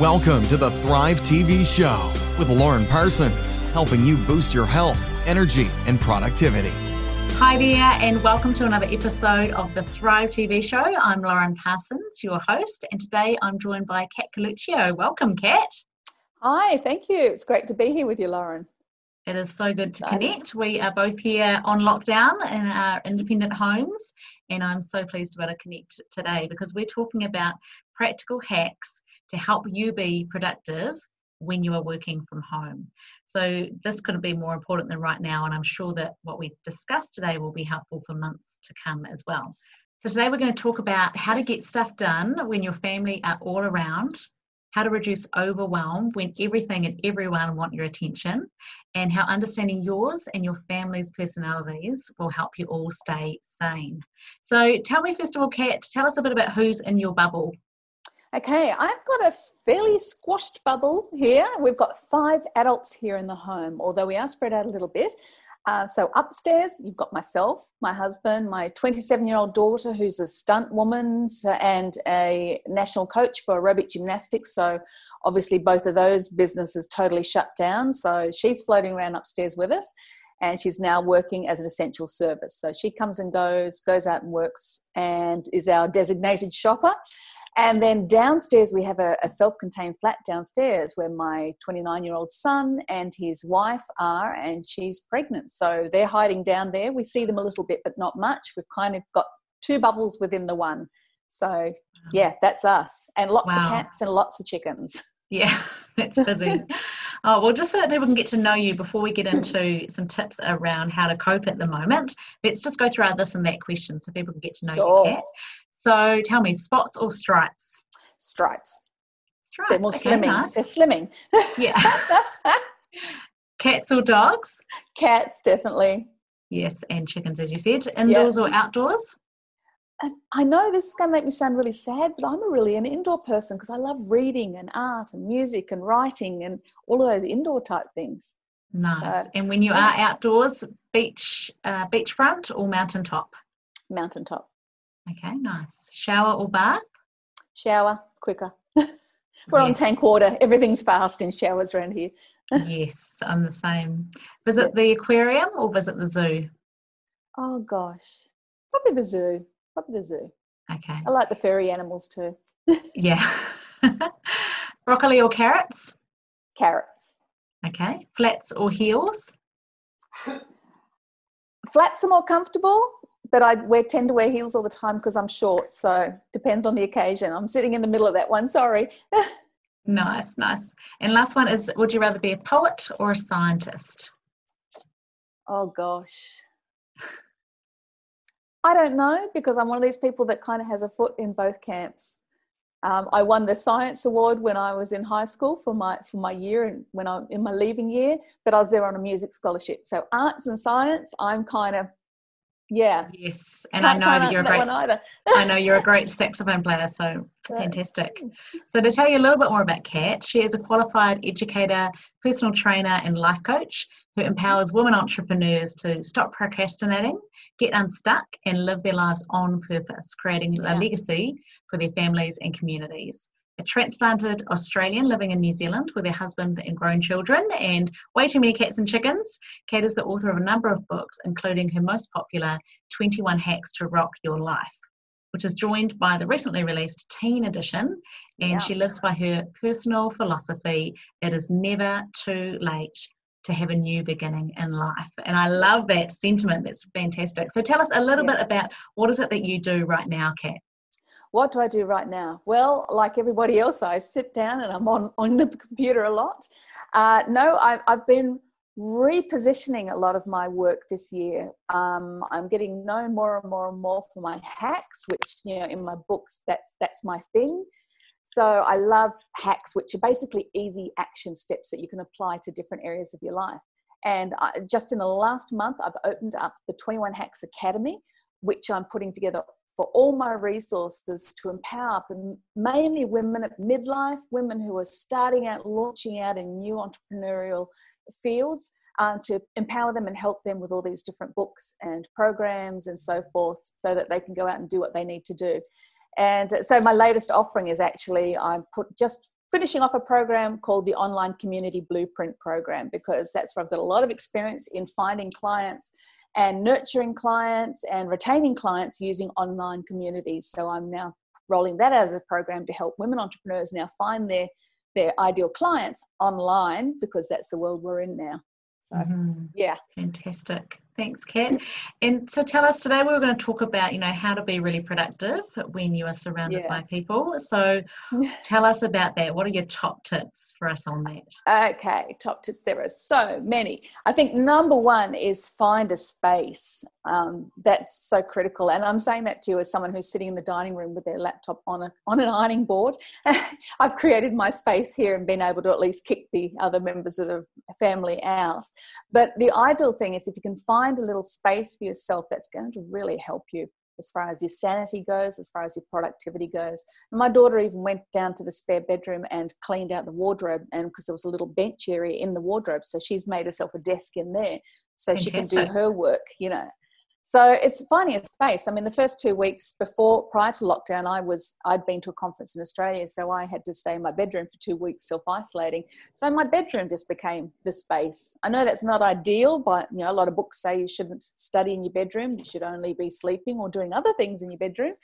Welcome to the Thrive TV show with Lauren Parsons, helping you boost your health, energy, and productivity. Hi there, and welcome to another episode of the Thrive TV show. I'm Lauren Parsons, your host, and today I'm joined by Kat Coluccio. Welcome, Kat. Hi, thank you. It's great to be here with you, Lauren. It is so good to connect. We are both here on lockdown in our independent homes, and I'm so pleased to be able to connect today because we're talking about practical hacks to help you be productive when you are working from home. So, this couldn't be more important than right now, and I'm sure that what we discussed today will be helpful for months to come as well. So, today we're going to talk about how to get stuff done when your family are all around, how to reduce overwhelm when everything and everyone want your attention, and how understanding yours and your family's personalities will help you all stay sane. So, tell me first of all, Kat, tell us a bit about who's in your bubble Okay, I've got a fairly squashed bubble here. We've got five adults here in the home, although we are spread out a little bit. Uh, so upstairs, you've got myself, my husband, my 27 year old daughter, who's a stunt woman and a national coach for aerobic gymnastics. So obviously, both of those businesses totally shut down. So she's floating around upstairs with us and she's now working as an essential service. So she comes and goes, goes out and works, and is our designated shopper. And then downstairs, we have a, a self contained flat downstairs where my 29 year old son and his wife are, and she's pregnant. So they're hiding down there. We see them a little bit, but not much. We've kind of got two bubbles within the one. So, yeah, that's us. And lots wow. of cats and lots of chickens. Yeah, that's busy. oh, well, just so that people can get to know you before we get into some tips around how to cope at the moment, let's just go through our this and that question so people can get to know sure. you, Kat. So tell me, spots or stripes? Stripes. Stripes. They're more okay, slimming. Nice. They're slimming. Yeah. Cats or dogs? Cats, definitely. Yes, and chickens, as you said. Indoors yep. or outdoors? I know this is going to make me sound really sad, but I'm a really an indoor person because I love reading and art and music and writing and all of those indoor type things. Nice. and when you yeah. are outdoors, beach, uh, beachfront or mountaintop? Mountaintop. Okay, nice. Shower or bath? Shower, quicker. We're yes. on tank water. Everything's fast in showers around here. yes, I'm the same. Visit the aquarium or visit the zoo? Oh gosh, probably the zoo. Probably the zoo. Okay. I like the furry animals too. yeah. Broccoli or carrots? Carrots. Okay. Flats or heels? Flats are more comfortable but I wear tend to wear heels all the time because I'm short. So depends on the occasion. I'm sitting in the middle of that one. Sorry. nice, nice. And last one is: Would you rather be a poet or a scientist? Oh gosh. I don't know because I'm one of these people that kind of has a foot in both camps. Um, I won the science award when I was in high school for my for my year and when I'm in my leaving year, but I was there on a music scholarship. So arts and science, I'm kind of yeah. Yes and can't, i know that you're a great i know you're a great saxophone player so fantastic. So to tell you a little bit more about kat she is a qualified educator personal trainer and life coach who empowers women entrepreneurs to stop procrastinating get unstuck and live their lives on purpose creating yeah. a legacy for their families and communities a transplanted Australian living in New Zealand with her husband and grown children, and way too many cats and chickens. Kat is the author of a number of books, including her most popular 21 Hacks to Rock Your Life, which is joined by the recently released teen edition. And yeah. she lives by her personal philosophy it is never too late to have a new beginning in life. And I love that sentiment. That's fantastic. So tell us a little yeah. bit about what is it that you do right now, Kat? What do I do right now? Well, like everybody else, I sit down and I'm on, on the computer a lot. Uh, no, I, I've been repositioning a lot of my work this year. Um, I'm getting known more and more and more for my hacks, which you know in my books that's that's my thing. So I love hacks, which are basically easy action steps that you can apply to different areas of your life. And I, just in the last month, I've opened up the 21 Hacks Academy, which I'm putting together for all my resources to empower mainly women at midlife, women who are starting out, launching out in new entrepreneurial fields, um, to empower them and help them with all these different books and programs and so forth so that they can go out and do what they need to do. And so my latest offering is actually I'm put just finishing off a program called the Online Community Blueprint Program because that's where I've got a lot of experience in finding clients and nurturing clients and retaining clients using online communities. So I'm now rolling that as a program to help women entrepreneurs now find their their ideal clients online because that's the world we're in now. So mm-hmm. yeah, fantastic. Thanks, Kat. And so tell us today we are going to talk about, you know, how to be really productive when you are surrounded yeah. by people. So tell us about that. What are your top tips for us on that? Okay, top tips. There are so many. I think number one is find a space. Um, that's so critical. And I'm saying that to you as someone who's sitting in the dining room with their laptop on a on an ironing board. I've created my space here and been able to at least kick the other members of the family out. But the ideal thing is if you can find find a little space for yourself that's going to really help you as far as your sanity goes, as far as your productivity goes. And my daughter even went down to the spare bedroom and cleaned out the wardrobe, and because there was a little bench area in the wardrobe, so she's made herself a desk in there so she can do her work, you know. So it's finding a space. I mean, the first two weeks before, prior to lockdown, I was I'd been to a conference in Australia, so I had to stay in my bedroom for two weeks, self isolating. So my bedroom just became the space. I know that's not ideal, but you know, a lot of books say you shouldn't study in your bedroom. You should only be sleeping or doing other things in your bedroom.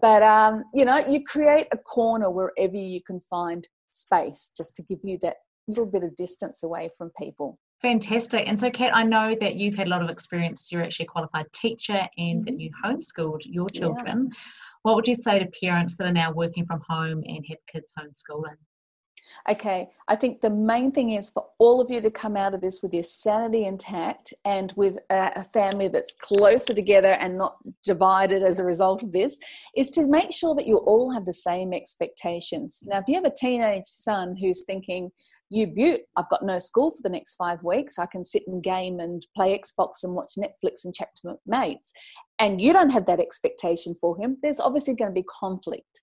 But um, you know, you create a corner wherever you can find space, just to give you that little bit of distance away from people. Fantastic. And so, Kat, I know that you've had a lot of experience. You're actually a qualified teacher and that mm-hmm. you homeschooled your children. Yeah. What would you say to parents that are now working from home and have kids homeschooling? Okay, I think the main thing is for all of you to come out of this with your sanity intact and with a, a, family that's closer together and not divided as a result of this, is to make sure that you all have the same expectations. Now, if you have a teenage son who's thinking, you beaut, I've got no school for the next five weeks. I can sit and game and play Xbox and watch Netflix and chat to my mates. And you don't have that expectation for him. There's obviously going to be conflict.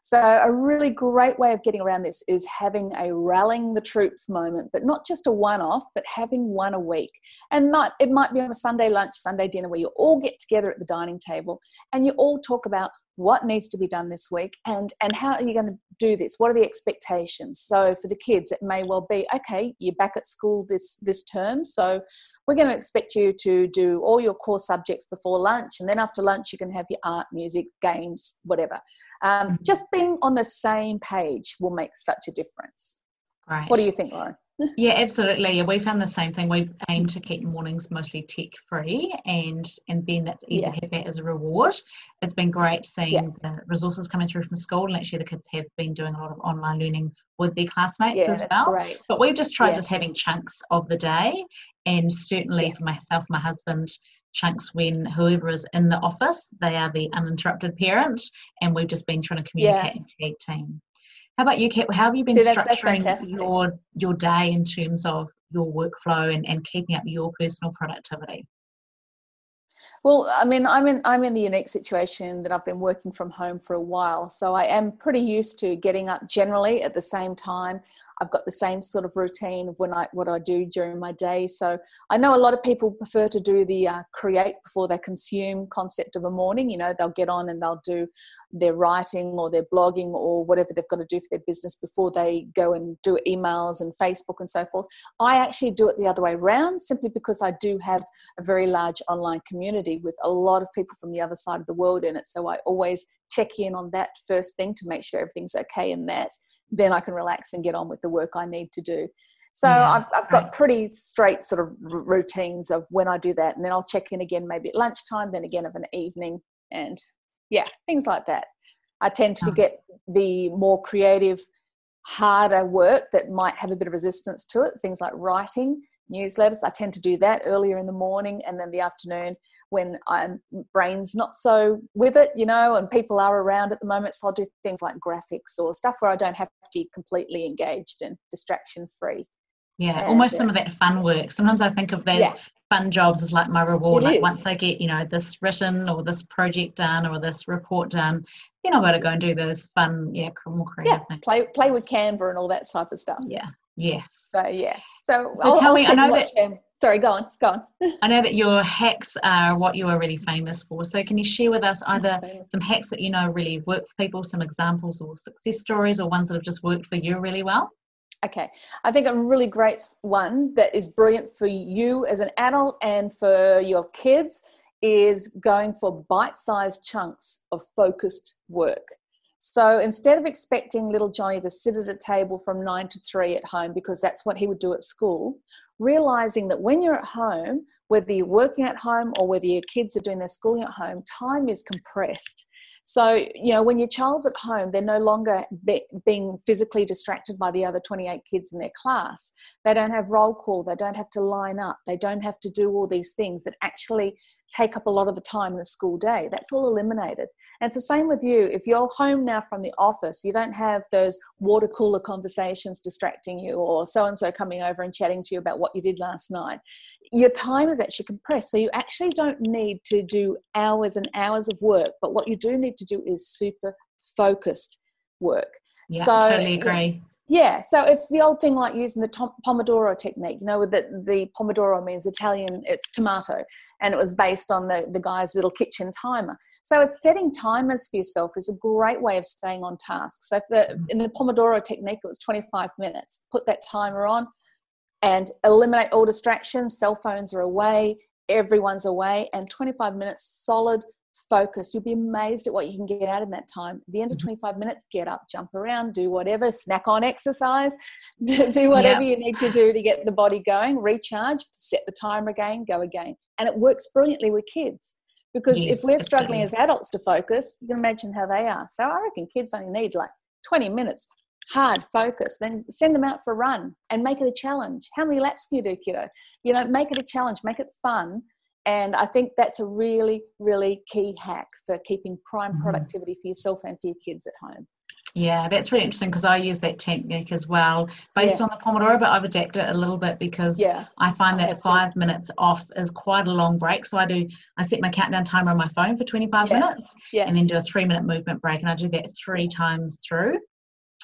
So, a really great way of getting around this is having a rallying the troops moment, but not just a one off, but having one a week. And it might be on a Sunday lunch, Sunday dinner, where you all get together at the dining table and you all talk about what needs to be done this week and and how are you going to do this? What are the expectations? So for the kids it may well be okay you're back at school this this term so we're going to expect you to do all your core subjects before lunch and then after lunch you can have your art music games whatever. Um, mm-hmm. just being on the same page will make such a difference. Right what do you think lauren yeah absolutely. Yeah we found the same thing. We aim to keep mornings mostly tech free and and then it's easy yeah. to have that as a reward. It's been great seeing yeah. the resources coming through from school and actually the kids have been doing a lot of online learning with their classmates yeah, as well. great. but we've just tried just having chunks of the day and certainly for myself my husband chunks when whoever is in the office they are the uninterrupted parent and we've just been trying to communicate and tag team how about you, Kat? How have you been structuring that's your your day in terms of your workflow and, and keeping up your personal productivity? Well, I mean, I'm in I'm in the unique situation that I've been working from home for a while, so I am pretty used to getting up generally at the same time. I've got the same sort of routine of when I what I do during my day. So I know a lot of people prefer to do the uh, create before they consume concept of a morning. You know, they'll get on and they'll do their writing or their blogging or whatever they've got to do for their business before they go and do emails and Facebook and so forth. I actually do it the other way around simply because I do have a very large online community with a lot of people from the other side of the world in it. So I always check in on that first thing to make sure everything's okay in that then I can relax and get on with the work I need to do. So yeah, I've, I've got right. pretty straight sort of routines of when I do that, and then I'll check in again maybe at lunchtime, then again of an evening, and yeah, things like that. I tend to oh. get the more creative, harder work that might have a bit of resistance to it, things like writing newsletters. I tend to do that earlier in the morning and then the afternoon when I'm brain's not so with it, you know, and people are around at the moment. So I'll do things like graphics or stuff where I don't have to be completely engaged and distraction free. Yeah, and, almost uh, some of that fun work. Sometimes I think of those yeah. Fun jobs is like my reward. It like is. once I get, you know, this written or this project done or this report done, then I'm going to go and do those fun, yeah, more creative yeah, things. Play play with Canva and all that type of stuff. Yeah, Yes. So yeah. So, so I'll, tell I'll me, I know that. Them. Sorry, go on. Go on. I know that your hacks are what you are really famous for. So can you share with us either some hacks that you know really work for people, some examples or success stories, or ones that have just worked for you really well? Okay, I think a really great one that is brilliant for you as an adult and for your kids is going for bite sized chunks of focused work. So instead of expecting little Johnny to sit at a table from nine to three at home, because that's what he would do at school, realizing that when you're at home, whether you're working at home or whether your kids are doing their schooling at home, time is compressed. So, you know, when your child's at home, they're no longer be, being physically distracted by the other 28 kids in their class. They don't have roll call, they don't have to line up, they don't have to do all these things that actually take up a lot of the time in the school day. That's all eliminated. And it's the same with you. If you're home now from the office, you don't have those water cooler conversations distracting you or so and so coming over and chatting to you about what you did last night. Your time is actually compressed. So you actually don't need to do hours and hours of work, but what you do need to do is super focused work. Yeah, so, totally agree. Yeah, so it's the old thing like using the tom- Pomodoro technique. You know, that the Pomodoro means Italian, it's tomato, and it was based on the, the guy's little kitchen timer. So it's setting timers for yourself is a great way of staying on task. So the, mm-hmm. in the Pomodoro technique, it was 25 minutes. Put that timer on and eliminate all distractions. Cell phones are away, everyone's away, and 25 minutes solid focus. You'll be amazed at what you can get out in that time. At the end of mm-hmm. 25 minutes, get up, jump around, do whatever, snack on exercise, do whatever you need to do to get the body going, recharge, set the timer again, go again. And it works brilliantly with kids. Because yes, if we're struggling as adults to focus, you can imagine how they are. So I reckon kids only need like 20 minutes hard focus then send them out for a run and make it a challenge how many laps can you do kiddo you know make it a challenge make it fun and I think that's a really, really key hack for keeping prime mm-hmm. productivity for yourself and for your kids at home. Yeah, that's really interesting because I use that technique as well based yeah. on the Pomodoro, but I've adapted it a little bit because yeah, I find that five to. minutes off is quite a long break. So I do, I set my countdown timer on my phone for 25 yeah. minutes and then do a three minute movement break. And I do that three times through.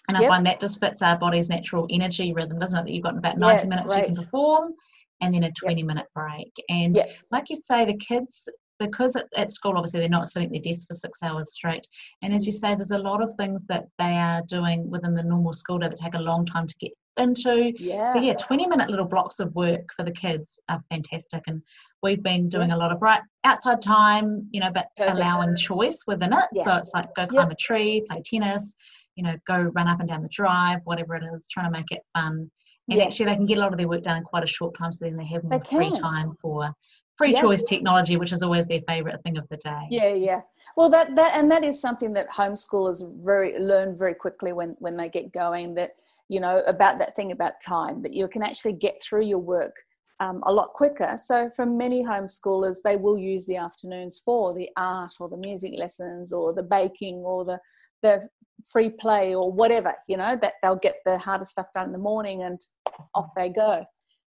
And I yep. find that just fits our body's natural energy rhythm, doesn't it? That you've got about 90 minutes great. you can perform and then a 20 yep. minute break. And yep. like you say, the kids, because at, at, school, obviously, they're not sitting at their desk for six hours straight. And as you say, there's a lot of things that they are doing within the normal school day that take a long time to get into. Yeah. So, yeah, 20 minute little blocks of work for the kids are fantastic. And we've been doing yeah. a lot of right outside time, you know, but Perfect. allowing choice within it. Yeah. So it's like go climb a tree, play tennis, you know, go run up and down the drive, whatever it is, trying to make it fun and yeah. actually they can get a lot of their work done in quite a short time so then they have more free time for free yeah. choice technology which is always their favorite thing of the day yeah yeah well that that and that is something that homeschoolers very learn very quickly when when they get going that you know about that thing about time that you can actually get through your work um, a lot quicker. So, for many homeschoolers, they will use the afternoons for the art or the music lessons or the baking or the the free play or whatever you know that they'll get the harder stuff done in the morning and off they go.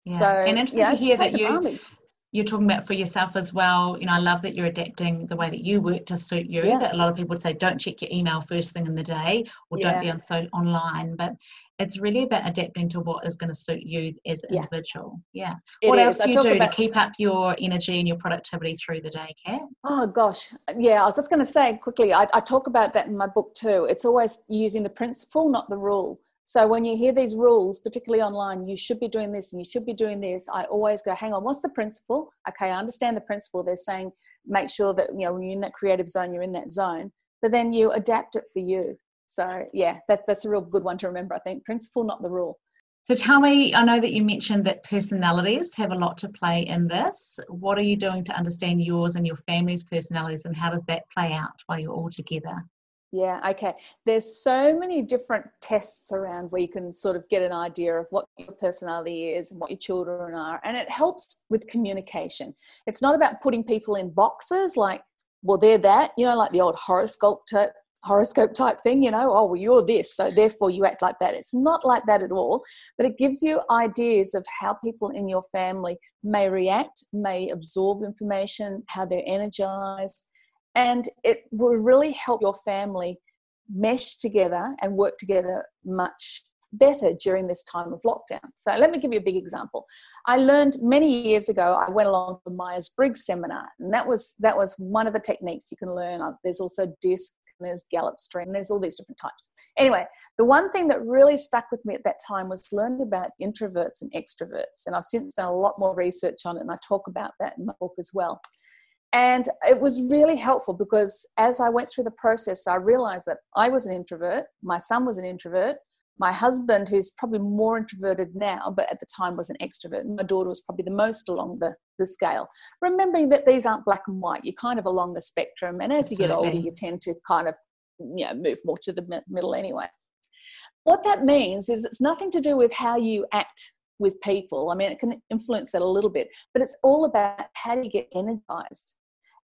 Yeah. so and interesting yeah, to hear that you you're talking about for yourself as well. You know i love that you're adapting the way that you work to suit you yeah. that a lot of people would say don't check your email first thing in the day or don't be on so online. But it's really about adapting to what is going to suit you as an yeah. individual. Yeah. It what is. else do you do about, to keep up your energy and your productivity through the day, Kat? Oh gosh, yeah. I was just going to say quickly. I, I talk about that in my book too. It's always using the principle, not the rule. So when you hear these rules, particularly online, you should be doing this and you should be doing this. I always go, hang on, what's the principle? Okay, I understand the principle. They're saying make sure that you know when you're in that creative zone, you're in that zone. But then you adapt it for you. So yeah, that, that's a real good one to remember. I think principle, not the rule. So tell me, I know that you mentioned that personalities have a lot to play in this. What are you doing to understand yours and your family's personalities, and how does that play out while you're all together? Yeah, okay. There's so many different tests around where you can sort of get an idea of what your personality is and what your children are, and it helps with communication. It's not about putting people in boxes like, well, they're that, you know, like the old horoscope horoscope type thing, you know, oh, well, you're this, so therefore you act like that. It's not like that at all, but it gives you ideas of how people in your family may react, may absorb information, how they're energized, and it will really help your family mesh together and work together much better during this time of lockdown. So let me give you a big example. I learned many years ago. I went along to Myers Briggs seminar, and that was that was one of the techniques you can learn. There's also DISC, there's Gallup Stream, there's all these different types. Anyway, the one thing that really stuck with me at that time was learning about introverts and extroverts, and I've since done a lot more research on it, and I talk about that in my book as well. And it was really helpful because as I went through the process, I realized that I was an introvert, my son was an introvert, my husband, who's probably more introverted now, but at the time was an extrovert. My daughter was probably the most along the, the scale. Remembering that these aren't black and white, you're kind of along the spectrum. And as Absolutely. you get older, you tend to kind of you know, move more to the middle anyway. What that means is it's nothing to do with how you act with people. I mean, it can influence that a little bit, but it's all about how do you get energized.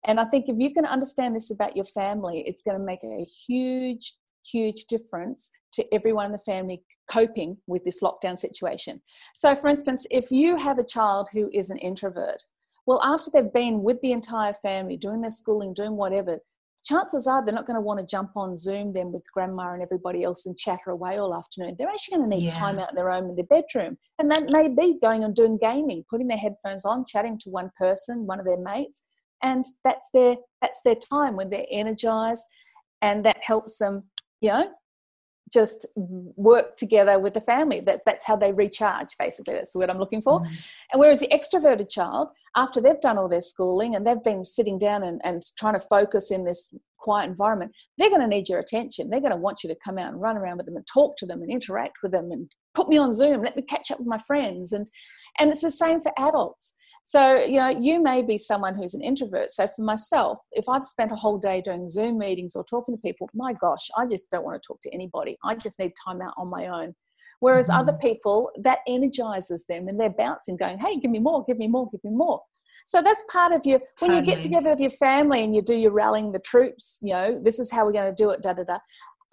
And I think if you can understand this about your family, it's going to make a huge, huge difference to everyone in the family coping with this lockdown situation. So, for instance, if you have a child who is an introvert, well, after they've been with the entire family, doing their schooling, doing whatever, chances are they're not going to want to jump on Zoom then with grandma and everybody else and chatter away all afternoon. They're actually going to need yeah. time out in their own in their bedroom. And that may be going and doing gaming, putting their headphones on, chatting to one person, one of their mates. And that's their that's their time when they're energized and that helps them, you know, just work together with the family. That that's how they recharge. Basically, that's the word I'm looking for. Mm. And whereas the extroverted child, after they've done all their schooling and they've been sitting down and, and trying to focus in this quiet environment, they're going to need your attention. They're going to want you to come out and run around with them and talk to them and interact with them and put me on Zoom. Let me catch up with my friends. And and it's the same for adults. So, you know, you may be someone who's an introvert. So, for myself, if I've spent a whole day doing Zoom meetings or talking to people, my gosh, I just don't want to talk to anybody. I just need time out on my own. Whereas mm-hmm. other people, that energizes them and they're bouncing, going, hey, give me more, give me more, give me more. So that's part of your, when totally. you get together with your family and you do your rallying the troops, you know, this is how we're going to do it, da da da.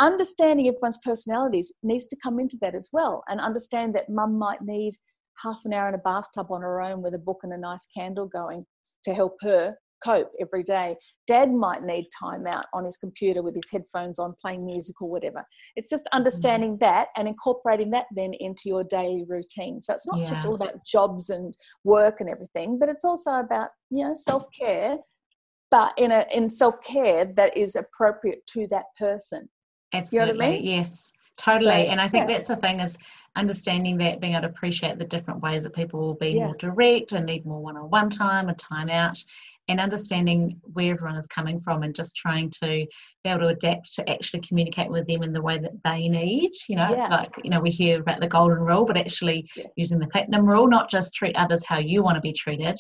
Understanding everyone's personalities needs to come into that as well and understand that mum might need half an hour in a bathtub on her own with a book and a nice candle going to help her cope every day. Dad might need time out on his computer with his headphones on, playing music or whatever. It's just mm-hmm. understanding mm. that and incorporating that then into your daily routine. So it's not yeah. just all about jobs and work and everything, but it's also about, you know, self care, but in a in self care that is appropriate to that person. Absolutely. You know I mean? Yes. Totally. So, and I think yeah. that's the thing is understanding that, being able to appreciate the different ways that people will be yeah. more direct and need more one-on-one time and time out and understanding where everyone is coming from and just trying to be able to adapt to actually communicate with them in the way that they need. You know, yeah. it's like, you know, we hear about the golden rule, but actually yeah. using the platinum rule, not just treat others how you want to be treated.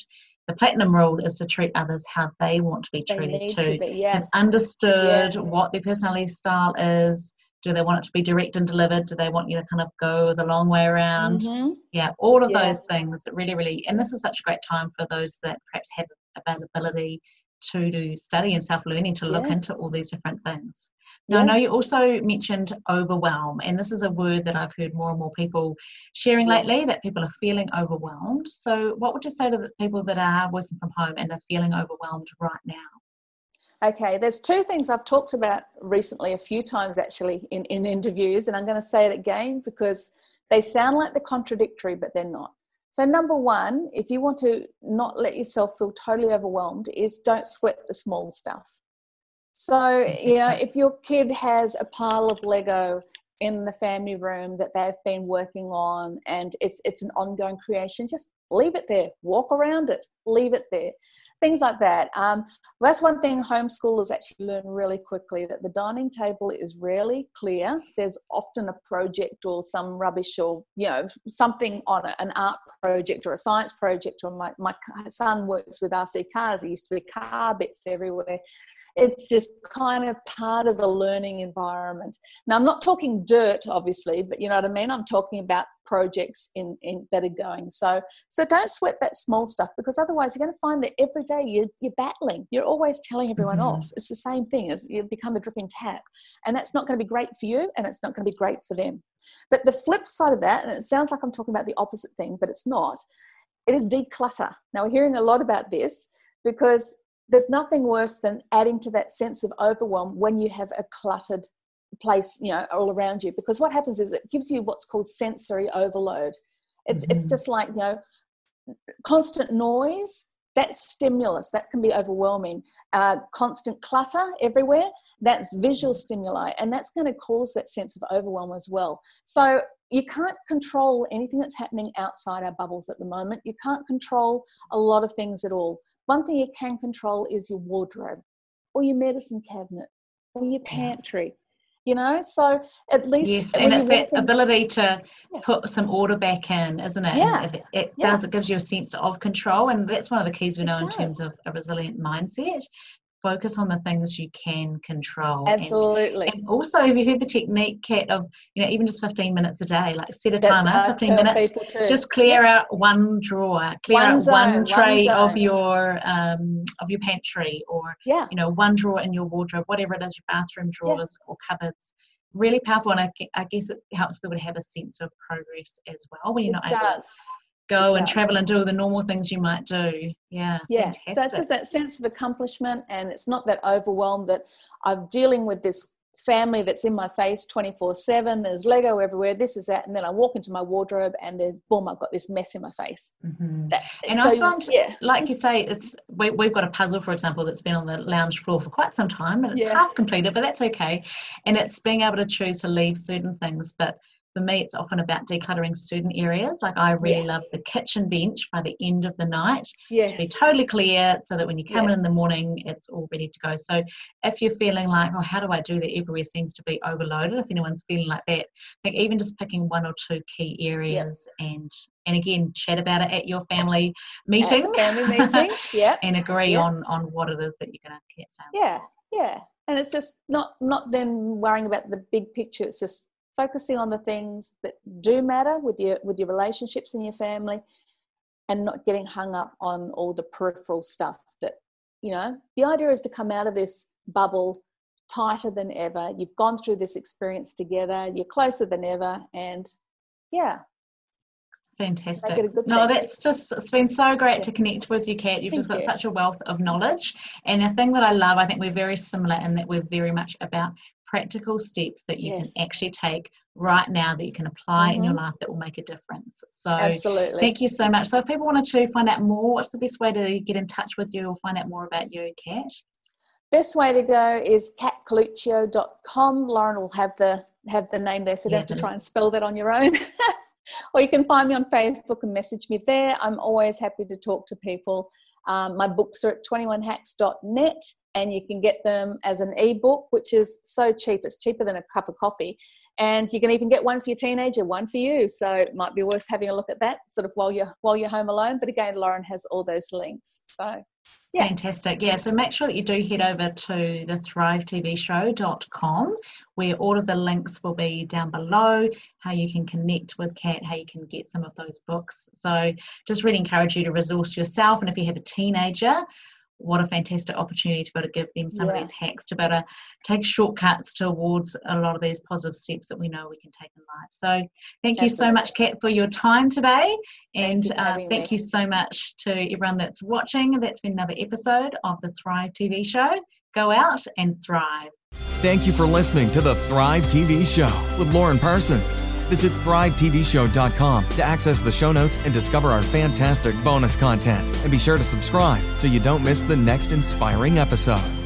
The platinum rule is to treat others how they want to be treated too. To be, yeah. understood yes. what their personality style is, do they want it to be direct and delivered do they want you to kind of go the long way around mm-hmm. yeah all of yeah. those things really really and this is such a great time for those that perhaps have availability to do study and self-learning to look yeah. into all these different things now yeah. i know you also mentioned overwhelm and this is a word that i've heard more and more people sharing lately that people are feeling overwhelmed so what would you say to the people that are working from home and are feeling overwhelmed right now Okay, there's two things I've talked about recently a few times actually in, in interviews, and I'm going to say it again because they sound like they're contradictory, but they're not. So, number one, if you want to not let yourself feel totally overwhelmed, is don't sweat the small stuff. So, you know, if your kid has a pile of Lego in the family room that they've been working on and it's it's an ongoing creation, just leave it there. Walk around it. Leave it there things like that. Um, that's one thing homeschoolers actually learn really quickly that the dining table is rarely clear. There's often a project or some rubbish or, you know, something on it, an art project or a science project. Or my, my son works with RC cars. He used to be car bits everywhere it's just kind of part of the learning environment. Now, I'm not talking dirt, obviously, but you know what I mean? I'm talking about projects in, in that are going. So, so don't sweat that small stuff because otherwise you're going to find that every day you're, you're battling. You're always telling everyone mm-hmm. off. It's the same thing as you become a dripping tap. And that's not going to be great for you and it's not going to be great for them. But the flip side of that, and it sounds like I'm talking about the opposite thing, but it's not, it is declutter. Now, we're hearing a lot about this because there's nothing worse than adding to that sense of overwhelm when you have a cluttered place you know all around you because what happens is it gives you what's called sensory overload it's mm-hmm. it's just like you know constant noise that's stimulus that can be overwhelming uh, constant clutter everywhere that's visual stimuli and that's going to cause that sense of overwhelm as well. So you can't control anything that's happening outside our bubbles at the moment. You can't control a lot of things at all. One thing you can control is your wardrobe or your medicine cabinet or your pantry you know? So at least yes and it's that ability to yeah. put some order back in isn't it? Yeah. it, yeah. does it gives you a sense of control and that's one of the keys we know in terms of a resilient mindset focus on the things you can control. Absolutely. And, and, also, have you heard the technique, Kat, of you know even just fifteen minutes a day, like set a timer, fifteen minutes, just clear out one drawer, clear one out zone, one tray one of your um, of your pantry, or yeah. you know one drawer in your wardrobe, whatever it is, your bathroom drawers yeah. or cupboards. Really powerful, and I, I, guess it helps people to have a sense of progress as well when you're it not does. Go and travel and do all the normal things you might do. Yeah. Yeah. Fantastic. So it's just that sense of accomplishment and it's not that overwhelmed that I'm dealing with this family that's in my face 24 7 there's lego everywhere this is that and then i walk into my wardrobe and then boom i've got this mess in my face mm-hmm. that, and so, i find yeah like you say it's we, have got a puzzle for example that's been on the lounge floor for quite some time and it's yeah. half completed but that's okay and it's being able to choose to leave certain things but for me, it's often about decluttering certain areas. Like I really yes. love the kitchen bench by the end of the night yes. to be totally clear so that when you come yes. in in the morning, it's all ready to go. So if you're feeling like, oh, how do I do that? Everywhere seems to be overloaded. If anyone's feeling like that, I think even just picking one or two key areas yep. and and again chat about it at your family meeting, family meeting, yeah, and agree yep. on on what it is that you're going to get down. Yeah, yeah, and it's just not not then worrying about the big picture. It's just focusing on the things that do matter with your with your relationships and your family and not getting hung up on all the peripheral stuff that you know the idea is to come out of this bubble tighter than ever you've gone through this experience together you're closer than ever and yeah Fantastic. No, that's just, it's been so great yeah. to connect with you, Kat. You've Thank just got you. such a wealth of knowledge. And the thing that I love, I think we're very similar in that we're very much about practical steps that you yes. can actually take right now that you can apply mm-hmm. in your mm-hmm. life that will make a difference. So absolutely. Thank you so much. So if people wanted to find out more, what's the best way to get in touch with you or find out more about you, Kat? Best way to go is katcoluccio.com. Lauren will have the have the name there, so you yeah, don't have to try and spell that on your own. or you can find me on Facebook and message me there. I'm always happy to talk to people. Um, my books are at 21hacks.net and you can get them as an ebook, which is so cheap. It's cheaper than a cup of coffee. And you can even get one for your teenager, one for you. So it might be worth having a look at that sort of while you're while you're home alone. But again, Lauren has all those links. So yeah. Fantastic. Yeah. So make sure that you do head over to the thrivetvshow.com where all of the links will be down below, how you can connect with Kat, how you can get some of those books. So just really encourage you to resource yourself. And if you have a teenager, what a fantastic opportunity to be able to give them some yeah. of these hacks to be able to take shortcuts towards a lot of these positive steps that we know we can take in life. So thank Absolutely. you so much, Kat, for your time today. And thank, you, uh, thank you so much to everyone that's watching. That's been another episode of the Thrive TV show. Go out and thrive. Thank you for listening to the Thrive TV show with Lauren Parsons. Visit thrivetvshow.com to access the show notes and discover our fantastic bonus content. And be sure to subscribe so you don't miss the next inspiring episode.